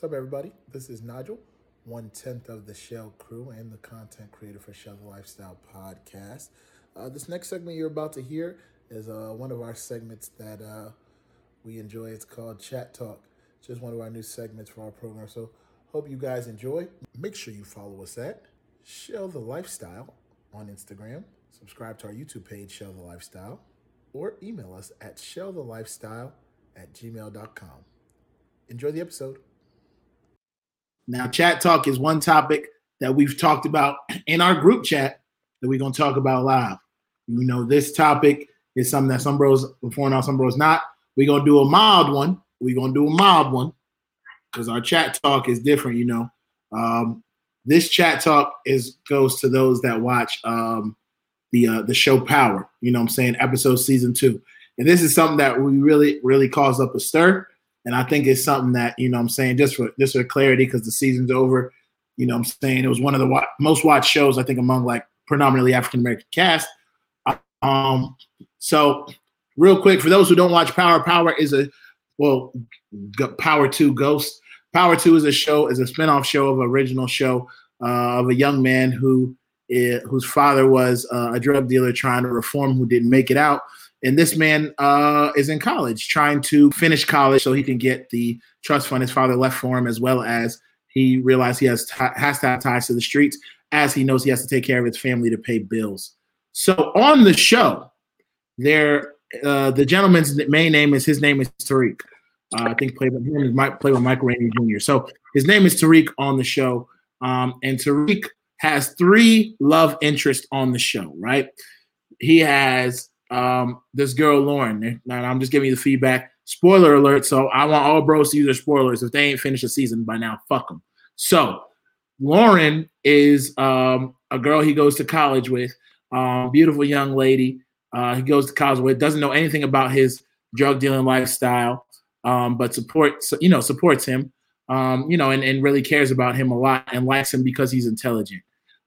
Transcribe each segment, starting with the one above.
What's up, everybody? This is Nigel, one tenth of the Shell crew and the content creator for Shell the Lifestyle podcast. Uh, this next segment you're about to hear is uh, one of our segments that uh, we enjoy. It's called Chat Talk. It's just one of our new segments for our program. So, hope you guys enjoy. Make sure you follow us at Shell the Lifestyle on Instagram. Subscribe to our YouTube page, Shell the Lifestyle, or email us at shellthelifestyle at gmail.com. Enjoy the episode. Now, chat talk is one topic that we've talked about in our group chat that we're going to talk about live. You know, this topic is something that some bros before now, some bros not. We're going to do a mild one. We're going to do a mild one because our chat talk is different, you know. Um, this chat talk is goes to those that watch um, the uh, the show Power. You know, what I'm saying episode season two, and this is something that we really really caused up a stir, and I think it's something that you know I'm saying just for just for clarity because the season's over. You know, I'm saying it was one of the wa- most watched shows I think among like predominantly African American cast. Um, so real quick for those who don't watch Power, Power is a well, Power Two Ghost. Power Two is a show is a spinoff show of an original show uh, of a young man who uh, whose father was uh, a drug dealer trying to reform who didn't make it out. And this man uh, is in college trying to finish college so he can get the trust fund his father left for him, as well as he realized he has t- has to have ties to the streets, as he knows he has to take care of his family to pay bills. So on the show, there uh, the gentleman's main name is his name is Tariq. Uh, I think played with him is Mike, played with Michael Rainey Jr. So his name is Tariq on the show, um, and Tariq has three love interests on the show. Right? He has um, this girl Lauren. Now I'm just giving you the feedback. Spoiler alert! So I want all bros to use their spoilers. If they ain't finished the season by now, fuck them. So Lauren is um, a girl he goes to college with. Um, beautiful young lady. Uh, he goes to college with. Doesn't know anything about his drug dealing lifestyle, um, but supports you know supports him. Um, you know, and, and really cares about him a lot and likes him because he's intelligent.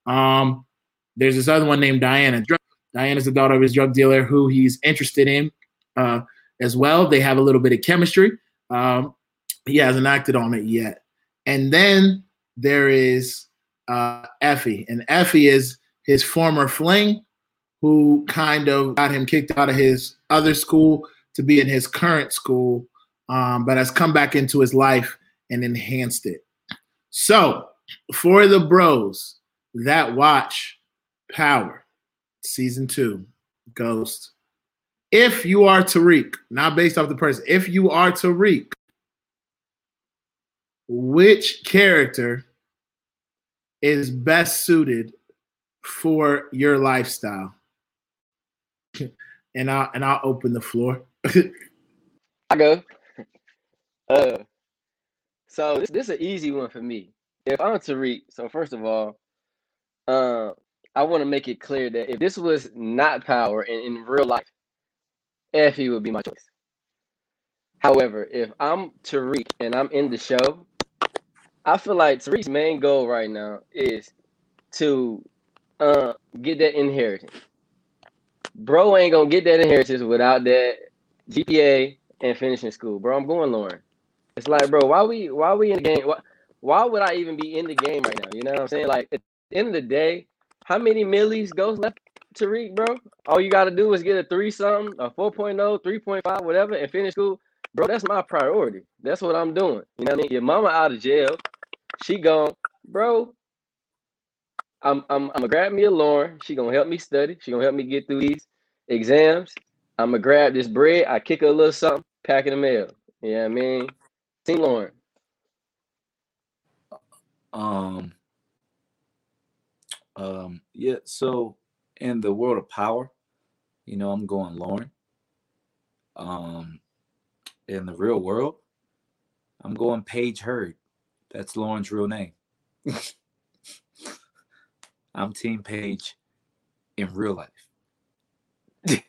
Um, there's this other one named Diana. Diana is the daughter of his drug dealer who he's interested in uh, as well. They have a little bit of chemistry. Um, he hasn't acted on it yet. And then there is uh, Effie, and Effie is his former fling, who kind of got him kicked out of his other school to be in his current school, um, but has come back into his life and enhanced it. So, for the bros that watch Power season two, Ghost, if you are Tariq, not based off the person, if you are Tariq, which character is best suited for your lifestyle? and I'll and I'll open the floor. I go. Uh, so this this is an easy one for me. If I'm Tariq, so first of all, uh, I want to make it clear that if this was not power in, in real life, Effie would be my choice. However, if I'm Tariq and I'm in the show, I feel like Tariq's main goal right now is to uh, get that inheritance. Bro ain't gonna get that inheritance without that GPA and finishing school. Bro, I'm going Lauren. It's like, bro, why we why we in the game? Why, why would I even be in the game right now? You know what I'm saying? Like at the end of the day, how many millies goes left Tariq, bro? All you gotta do is get a three something, a 4.0, 3.5, whatever, and finish school. Bro, that's my priority. That's what I'm doing. You know what I mean? Your mama out of jail. She gone, bro. I'm I'm I'm gonna grab me a Lauren. She gonna help me study. She gonna help me get through these exams. I'm gonna grab this bread. I kick her a little something, pack in the mail. You know what I mean? Team Lauren. Um. Um. Yeah. So in the world of power, you know, I'm going Lauren. Um. In the real world, I'm going Paige Hurd. That's Lauren's real name. I'm Team Paige in real life. and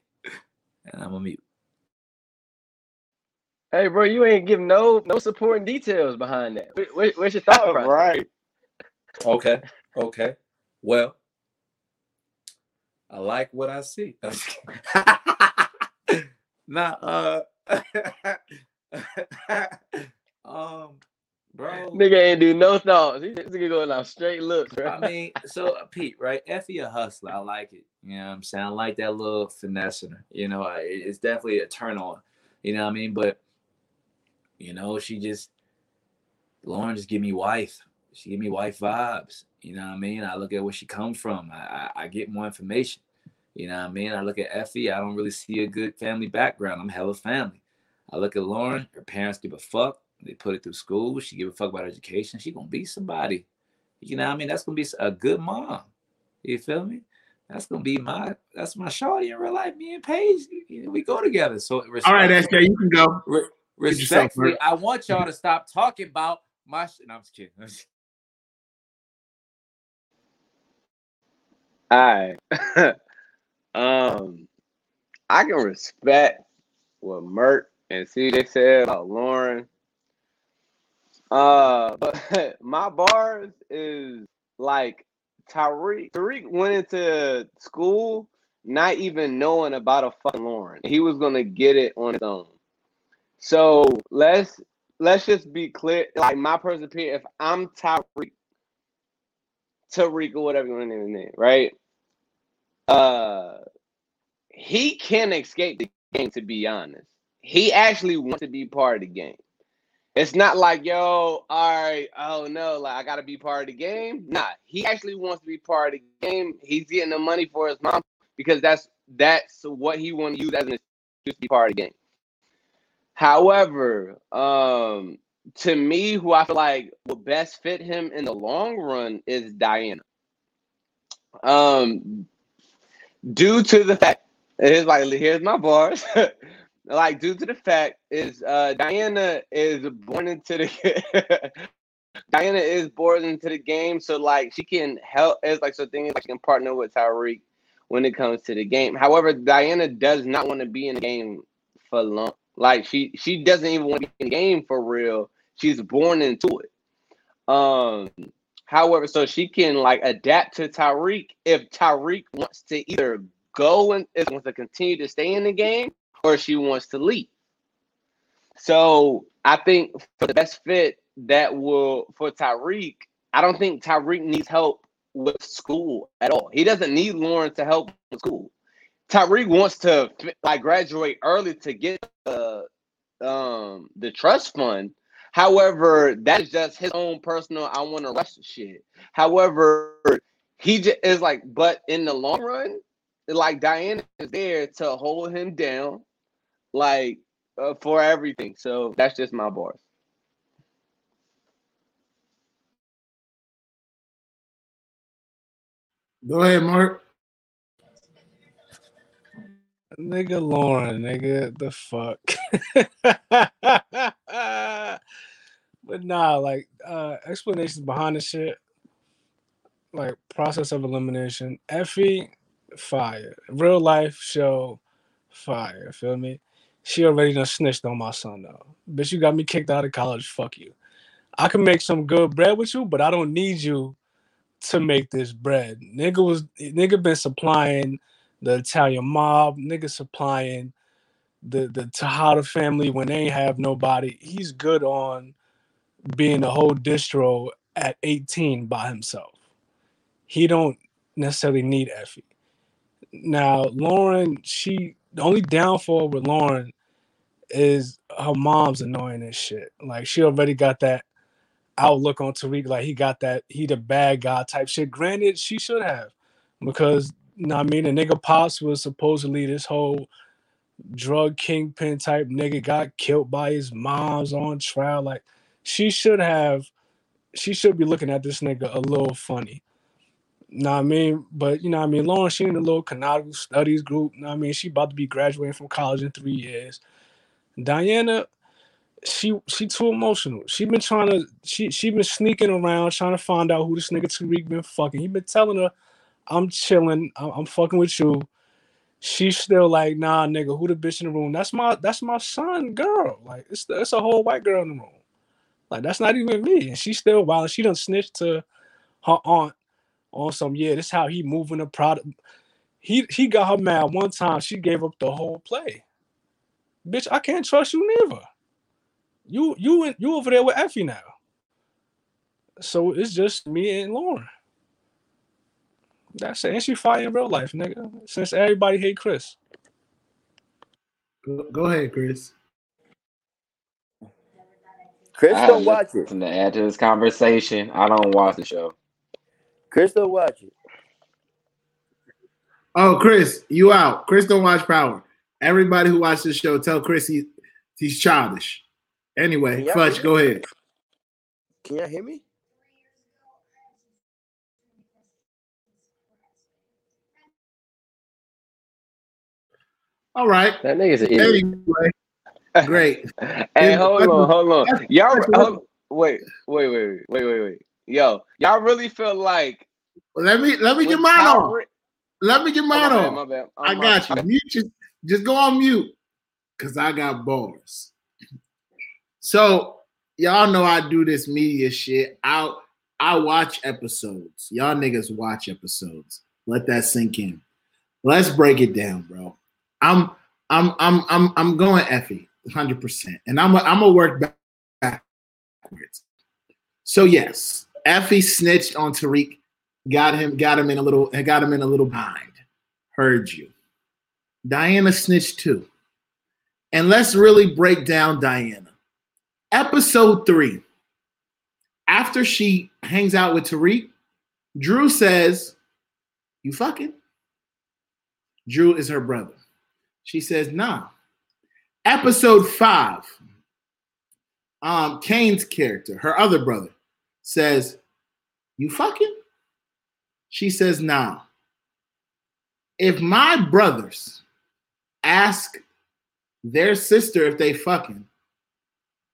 I'm a mute. Hey, bro, you ain't giving no no supporting details behind that. Where, where's your thought process? right. Okay. Okay. Well, I like what I see. nah, uh um bro. Nigga ain't do no thoughts. He just going out straight looks, bro. I mean, so uh, Pete, right? Effie a hustler. I like it. You know what I'm saying? I like that little finesse in her. You know, it's definitely a turn on. You know what I mean? But you know, she just Lauren just give me wife. She give me wife vibes. You know what I mean? I look at where she come from. I, I, I get more information. You know what I mean? I look at Effie. I don't really see a good family background. I'm hella family. I look at Lauren. Her parents give a fuck. They put it through school. She give a fuck about education. She gonna be somebody. You know what I mean? That's gonna be a good mom. You feel me? That's gonna be my that's my shorty in real life. Me and Paige, we go together. So All right, respectfully- SJ, you can go. re- Get yourself respectfully. I want y'all to stop talking about my shit. No, I'm just kidding. All right. um, I can respect what Mert and CJ said about Lauren. Uh, but my bars is like Tariq. Tariq went into school not even knowing about a fucking Lauren. He was gonna get it on his own. So let's let's just be clear. Like my personal opinion, if I'm Tariq, Tariq or whatever you want to name his name, right? Uh, he can escape the game. To be honest, he actually wants to be part of the game. It's not like yo, all right, oh no, like I gotta be part of the game. Nah, he actually wants to be part of the game. He's getting the money for his mom because that's that's what he want to use as an excuse to be part of the game. However, um, to me, who I feel like will best fit him in the long run is Diana. Um, due to the fact it's like here's my bars. like due to the fact is uh Diana is born into the Diana is born into the game, so like she can help. It's like so thing is like she can partner with Tyreek when it comes to the game. However, Diana does not want to be in the game for long. Like she she doesn't even want to be in the game for real. She's born into it. Um, however, so she can like adapt to Tyreek if Tyreek wants to either go and wants to continue to stay in the game or she wants to leave. So I think for the best fit that will for Tyreek, I don't think Tyreek needs help with school at all. He doesn't need Lauren to help with school. Tyreek wants to like graduate early to get the um the trust fund. However, that is just his own personal. I want to rush shit. However, he just is like, but in the long run, like Diana is there to hold him down, like uh, for everything. So that's just my bars. Go ahead, Mark. Nigga Lauren, nigga, the fuck. but nah, like uh explanations behind the shit, like process of elimination. Effie, fire. Real life show, fire. Feel me? She already done snitched on my son though. Bitch, you got me kicked out of college. Fuck you. I can make some good bread with you, but I don't need you to make this bread. Nigga was nigga been supplying the Italian mob, nigga supplying the the Tejada family when they have nobody. He's good on being the whole distro at 18 by himself. He don't necessarily need Effie. Now, Lauren, she the only downfall with Lauren is her mom's annoying as shit. Like she already got that outlook on Tariq, like he got that he the bad guy type shit. Granted, she should have, because know I mean the nigga pops was supposedly this whole drug kingpin type nigga got killed by his mom's on trial. Like she should have, she should be looking at this nigga a little funny. Know what I mean? But you know what I mean? Lauren, she in the little canonical studies group. Know what I mean? She about to be graduating from college in three years. Diana, she she too emotional. She been trying to she she been sneaking around trying to find out who this nigga Tariq been fucking. He been telling her, I'm chilling, I'm, I'm fucking with you. She's still like, nah, nigga, who the bitch in the room? That's my that's my son, girl. Like it's it's a whole white girl in the room. Like that's not even me. And she's still wild. She done snitched to her aunt on some yeah. This how he moving the product. He he got her mad one time. She gave up the whole play. Bitch, I can't trust you never. You you you over there with Effie now. So it's just me and Lauren. That's it. And she fire in real life, nigga. Since everybody hate Chris. Go, go ahead, Chris. Chris I don't have watch it. nothing to add to this conversation. I don't watch the show. Chris don't watch it. Oh, Chris, you out. Chris don't watch Power. Everybody who watches the show, tell Chris he, he's childish. Anyway, Fudge, go ahead. Can y'all hear me? All right. That nigga's an idiot. Anyway, great. Hey, Yeah, hold on, hold on. that's- Y'all, that's- hold, wait, wait, wait, wait, wait, wait, wait. Yo, y'all really feel like Let me let me get mine off. Ra- Let me get Oh, mine my bad, my bad. Oh, I got bad. you. Mute just, just go on mute. Cause I got bars. So y'all know I do this media shit. I I watch episodes. Y'all niggas watch episodes. Let that sink in. Let's break it down, bro. I'm I'm I'm I'm I'm going Effie, hundred percent, and I'm a, I'm gonna work back- backwards. So yes, Effie snitched on Tariq, got him got him in a little got him in a little bind. Heard you. Diana snitched too. And let's really break down Diana. Episode three. After she hangs out with Tariq, Dru says, You fucking? Dru is her brother. She says, Nah. Episode five. Um, Cane's character, her other brother, says, You fucking? She says, Nah. If my brothers ask their sister if they fucking,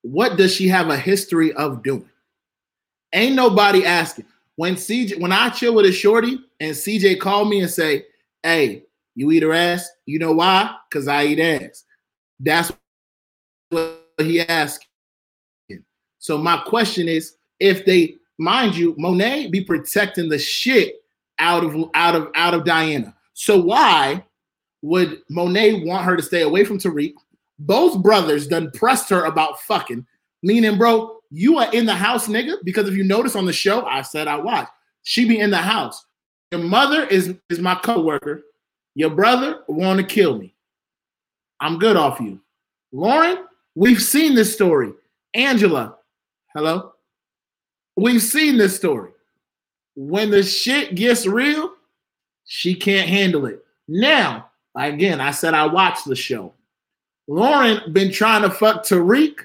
what does she have a history of doing? Ain't nobody asking. When CJ, when I chill with a shorty and CJ call me and say, "Hey, you eat her ass," you know why? Because I eat ass. That's what he asked. So my question is, if they, mind you, Monet be protecting the shit out of out of out of Diana. So why would Monet want her to stay away from Tariq? Both brothers done pressed her about fucking. Meaning, bro, you are in the house, nigga. Because if you notice on the show, I said I watched. She be in the house. Your mother is is my coworker. Your brother want to kill me. I'm good off you. Lauren, we've seen this story. Angela, hello. We've seen this story. When the shit gets real, she can't handle it. Now, again, I said I watched the show. Lauren been trying to fuck Tariq,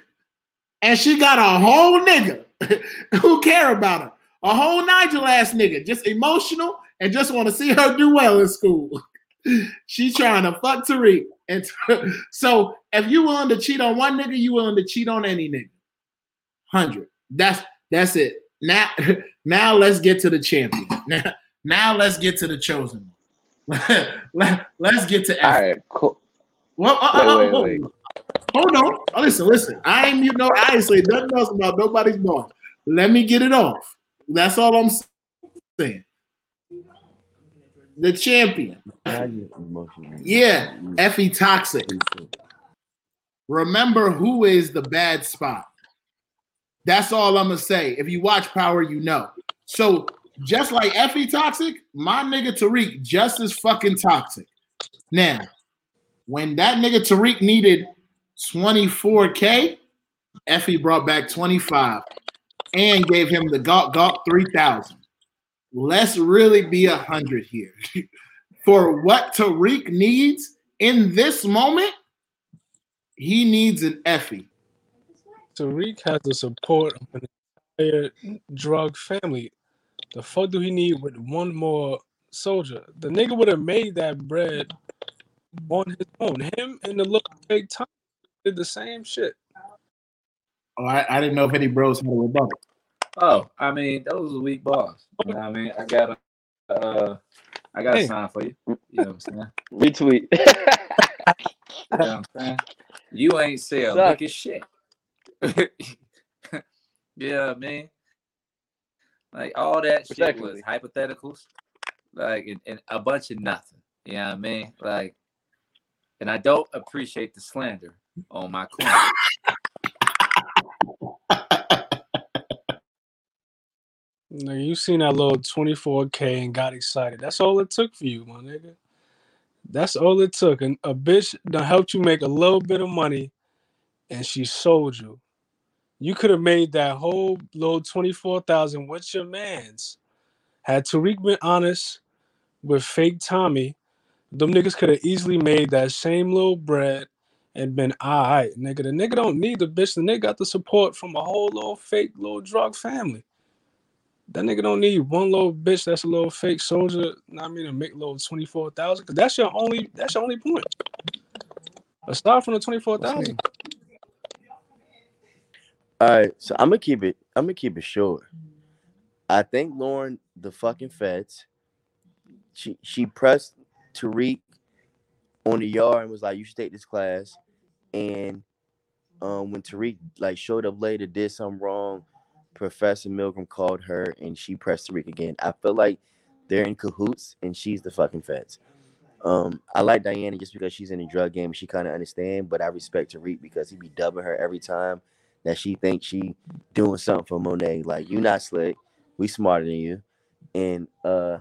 and she got a whole nigga who care about her. A whole Nigel ass nigga, just emotional and just want to see her do well in school. She's trying to fuck Tariq. And so if you willing to cheat on one nigga, you willing to cheat on any nigga. Hundred. That's that's it. Now, now let's get to the champion. Now, now let's get to the chosen one. Let, us get to All F. right, cool. Well, uh, uh, Wait, uh, wait, wait. Hold on. Oh, listen, listen. I ain't you know I ain't say nothing else about nobody's boss. Let me get it off. That's all I'm saying. The champion. Yeah, Effie Toxic. Remember who is the bad spot. That's all I'm gonna say. If you watch Power, you know. So just like Effie Toxic, my nigga Tariq just as fucking toxic. Now, when that nigga Tariq needed 24k, Effie brought back 25 and gave him the Gawk Gawk 3000. Let's really be a hundred here. For what Tariq needs in this moment, he needs an Effie. Tariq has the support of an entire drug family. The fuck do he need with one more soldier? The nigga would have made that bread on his own. Him and the look big time did the same shit. Oh, I, I didn't know if any bros had a rebuttal. Oh, I mean, those are weak balls. You know what I mean? I got a, uh, I got a Hey. sign for you. You know what I'm saying? Retweet. You know what I'm saying? You ain't sell Suck. look at shit. yeah, man. Like all that shit was hypotheticals, like and, and a bunch of nothing. You know what I mean? Like, and I don't appreciate the slander on my queen. Nigga, you seen that little 24K and got excited. That's all it took for you, my nigga. That's all it took. And a bitch done helped you make a little bit of money and she sold you. You could have made that whole little 24,000 with your mans. Had Tariq been honest with fake Tommy, them niggas could have easily made that same little bread and been alright, nigga. The nigga don't need the bitch. The nigga got the support from a whole little fake little drug family. That nigga don't need one little bitch that's a little fake soldier. Not me to make little twenty four thousand. Cause that's your only. That's your only point. Aside from the twenty four thousand, All right, so I'm gonna keep it. I'm gonna keep it short. I think Lauren, the fucking feds, she she pressed Tariq on the yard and was like, "You should take this class." And um, when Tariq like showed up later, did something wrong, Professor Milgram called her and she pressed Tariq again. I feel like they're in cahoots and she's the fucking feds. Um, I like Diana just because she's in the drug game. She kind of understand, but I respect Tariq because he be dubbing her every time that she thinks she doing something for Monet. Like you not slick, we smarter than you. And uh,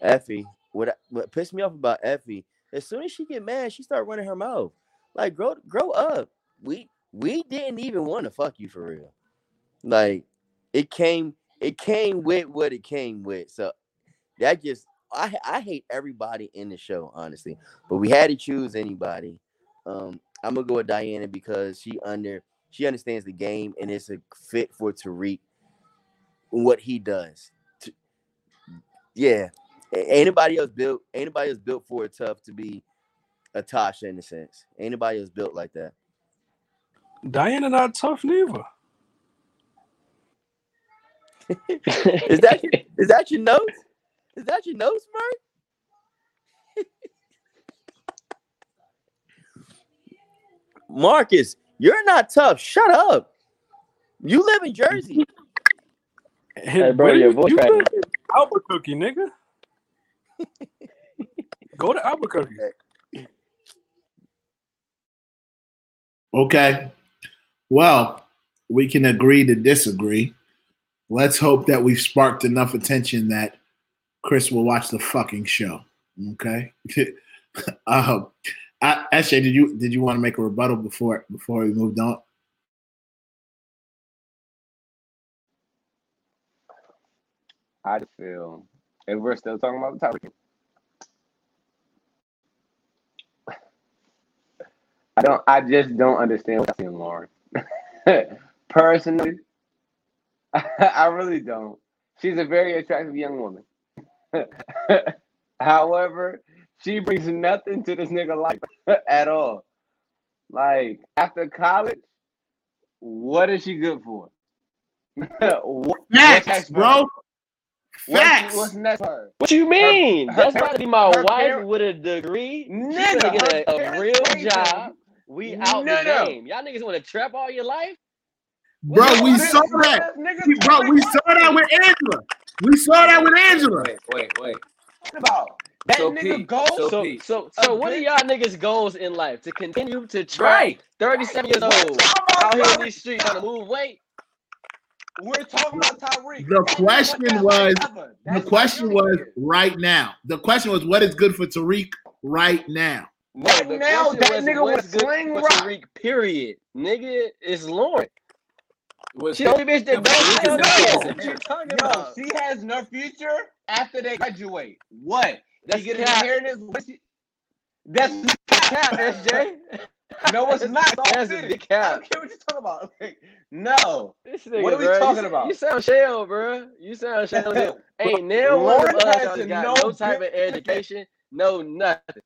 Effie, what what pissed me off about Effie? As soon as she get mad, she start running her mouth. Like grow grow up. We we didn't even want to fuck you for real. Like it came it came with what it came with. So that just I I hate everybody in the show, honestly. But we had to choose anybody. Um, I'm gonna go with Diana because she under she understands the game and it's a fit for Tariq what he does. Yeah. Anybody else built anybody else built for it tough to be a Tasha in a sense. Anybody else built like that. Diana not tough neither. Is that your, is that your notes? Is that your notes, Mark? Marcus, you're not tough. Shut up. You live in Jersey. Hey, bro, your you- voice you cracking. live in Albuquerque, nigga. Go to Albuquerque. Okay. Well, we can agree to disagree. Let's hope that we've sparked enough attention that Chris will watch the fucking show. Okay. um, I, actually, did you did you want to make a rebuttal before before we moved on? I feel if we're still talking about the topic. I don't I just don't understand what's in Lauren. Personally, I really don't. She's a very attractive young woman. However, she brings nothing to this nigga life at all. Like after college, what is she good for? what, what's Facts, next bro. What's, Facts. what's next her? What you mean? her That's about to be my wife parent- with a degree. She's Nigga, gonna get a, a real job. We out No, the no. game. Y'all niggas want to trap all your life? Bro, we saw that. We- Bro, we saw that with Angela. We saw that with Angela. Wait, wait, wait. about that So, nigga Pete, goes. so- So, So, so what are y'all niggas' goals in life? To continue to try. Right. 37 years old out here in these streets trying to move weight? We're talking about Tyreek. The question was- The question was right now. The question was what is good for Tariq right now. Right now, that nigga what's was good sling for rock. Tariq, period. Nigga, it's Lauren. Was She the only bitch that don't but tell no. What you talking No, about? she has no future after they graduate. What? That's She get an cap. inheritance. What she- That's Cap, SJ. no, it's not. It's all That's a city. big I don't care what you're talking about. Like, no. This nigga, What are we bro, you talking s- about? You sound shell, bro. You sound shell. Ain't now one Lauren of us has got no no type of education, no nothing.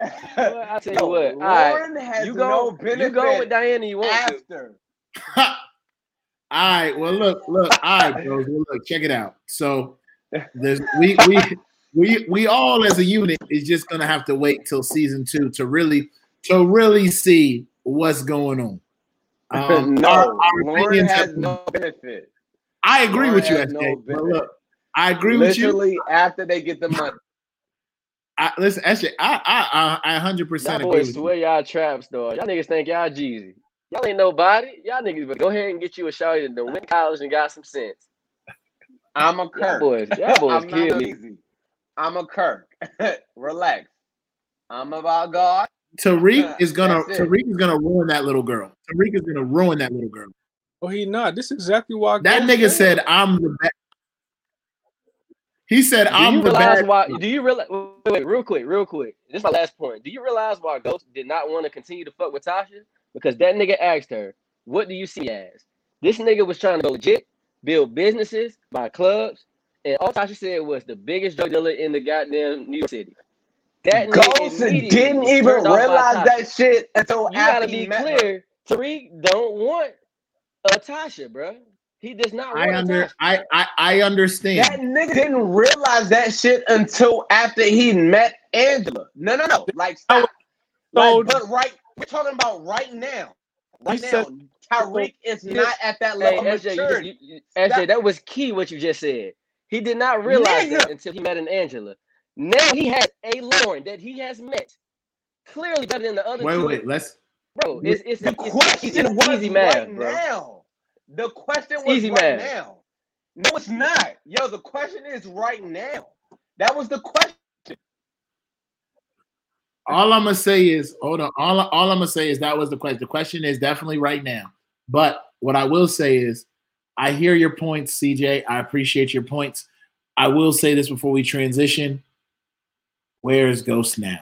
Well, I tell you No, what, all right, Lauren has you go, benefit you go with Diana. You want to? All right. Well, look, look. All right, bros. Well, look, check it out. So there's we we we we all as a unit is just gonna have to wait till season two to really to really see what's going on. Um, no, our- our Lauren has have- no benefit. I agree Lauren with you, SJ. no but look, I agree with you. Literally after they get the money. I, listen, SJ, I I I hundred percent agree boys with swear y'all traps, stars. Y'all niggas think y'all Jeezy. Y'all ain't nobody. Y'all niggas, but go ahead and get you a shawty that done went to college and got some sense. I'm a Y'all Kirk. boys, y'all boys I'm kill not me. easy. I'm a Kirk. Relax. I'm about God. Tariq is gonna Tariq is gonna ruin that little girl. Tariq is gonna ruin that little girl. Oh, he not. This is exactly why. That nigga said said I'm the bad. He said Do I'm the realize bad. why? Do you realize? Wait, wait, real quick, real quick. This is my last point. Do you realize why Ghost did not want to continue to fuck with Tasha? Because that nigga asked her, "What do you see as?" This nigga was trying to go legit, build businesses, buy clubs, and all Tasha said was the biggest drug dealer in the goddamn New York City. That nigga Ghost immediately didn't even turned off by realize that shit until You after gotta he be met her. clear. Tariq don't want a Tasha, bruh. He does not want I a under Tasha. I I, I understand. That nigga didn't realize that shit until after he met Angela. No, no, no. Like stop. So- Like, but right, we're talking about right now. Right He now, said- Tyreek is He not at that Hey, level of SJ, you, maturity. you, you, SJ, Stop. that was key what you just said. He did not realize that until he met an Angela. Now he has a Lauren that he has met. Clearly better than the other wait, two. wait, let's Bro, it's it's, The it's, it's, question it's was easy math, right bro. now. The question was easy right math. now. No, it's not. Yo, the question is right now. That was the question. All I'm gonna say is hold on. All, all I'm gonna say is that was the question. The question is definitely right now. But what I will say is I hear your points, CJ. I appreciate your points. I will say this before we transition. Where is Ghost now?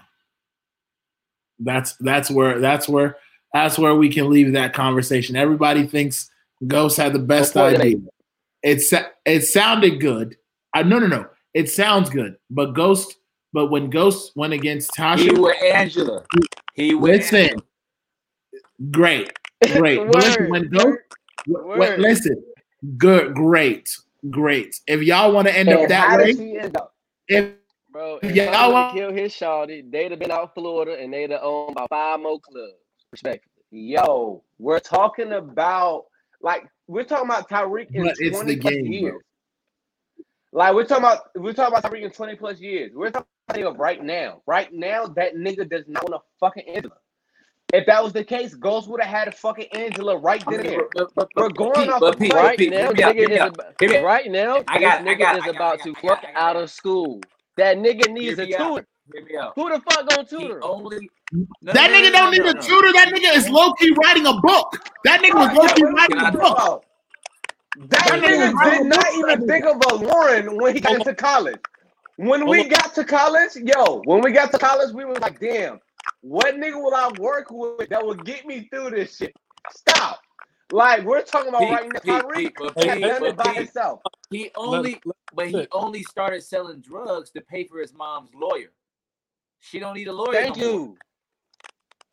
That's that's where that's where that's where we can leave that conversation. Everybody thinks Ghost had the best Before idea. It's it sounded good. I no no no. It sounds good, but Ghost. But when Ghost went against Tasha, He with Angela. He with Listen, Angela. great, great. But listen, when Ghost, word, w- word. w- listen, good, great, great. If y'all want to end up that way, did she end up? if Bro, Yeah, if yeah, I I want- kill his shawty, they'd have been out Florida and they'd have owned about five more clubs, respectively. Yo, we're talking about like we're talking about Tyreek in But it's 20 the plus game, bro. years. Like we're talking about we're talking about Tyreek in 20 plus years. We're talking about nigga right now. Right now, that nigga does not want a fucking Angela. If that was the case, Ghost would have had a fucking Angela right then and there. But- but- We're going off of Right Right Pete, now, hear me nigga me is out, about, hear me out. right now, I this got- I nigga got- is I got- about I to fuck out of school. That nigga needs a tutor. Hear me out. Who the fuck gonna tutor? him? only no, that no, nigga no, don't no, need no, a no. tutor, that nigga is low key writing a book. That nigga was low key writing a book. That That nigga nigga wrote a did not even think of a Lauren when he got oh, into college. When we got to college, yo, when we got to college, we was like, damn, what nigga will I work with that will get me through this shit? Stop. Like we're talking about Pete, right now. Pete, Tyreek has done it by Pete, himself. He only, but he only started selling drugs to pay for his mom's lawyer. She don't need a lawyer. Thank no more. you.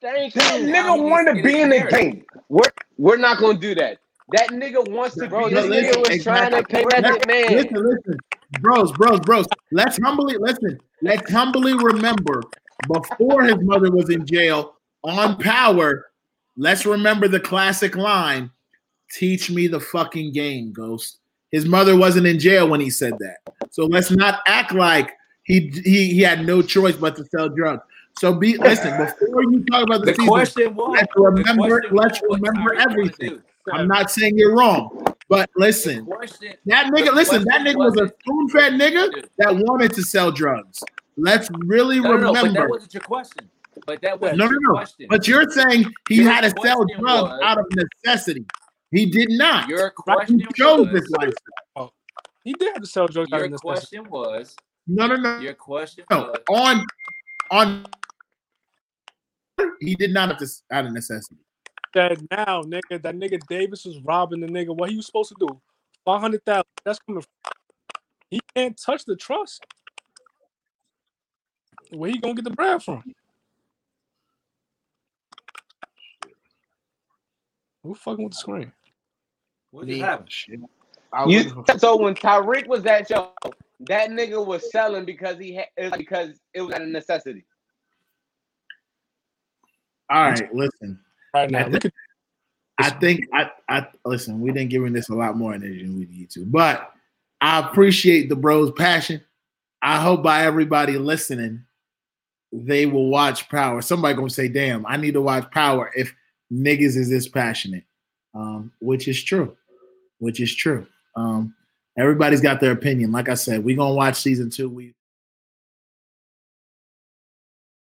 Thank That you. Nigga he needs wanted to to be in the marriage. game. We're we're not gonna do that. That nigga wants to Bro, be this in nigga game. was trying to pay Let's- Man. Listen, listen, bros, bros, bros. Let's humbly listen. Let's humbly remember before his mother was in jail on Power. Let's remember the classic line: "Teach me the fucking game, Ghost." His mother wasn't in jail when he said that, so let's not act like he he, he had no choice but to sell drugs. So be listen before you talk about the, The season. question was. let's the remember. question Let's remember Tyreek wanna everything. Do. I'm not saying you're wrong, but listen. question. That nigga, The listen, that nigga was a wasn't- spoon fed nigga that wanted to sell drugs. Let's really No, no, no, but that wasn't your question. But that wasn't No, no, no. question. But you're saying he Your had to sell drugs was- out of necessity. He did not. Your He question chose was. this lifestyle. Oh, he did have to sell drugs out Your of question was. No, no, no. Your question no. was. On on he did not have to out of necessity. That now, nigga, that nigga Davis was robbing the nigga. What he was supposed to do? Five hundred thousand. That's coming. From. He can't touch the trust. Where he gonna get the bread from? Who fucking with the screen? What just happened? Shit. I You, so when Tyreek was at show, that nigga was selling because he had because it was a necessity. all right, listen. Right now, I at I think I, I listen. We didn't give him this a lot more energy than we need to, but I appreciate the bros' passion. I hope by everybody listening, they will watch Power. Somebody gonna say, "Damn, I need to watch Power." If niggas is this passionate, um, which is true, which is true. Um, Everybody's got their opinion. Like I said, we're gonna watch season two. We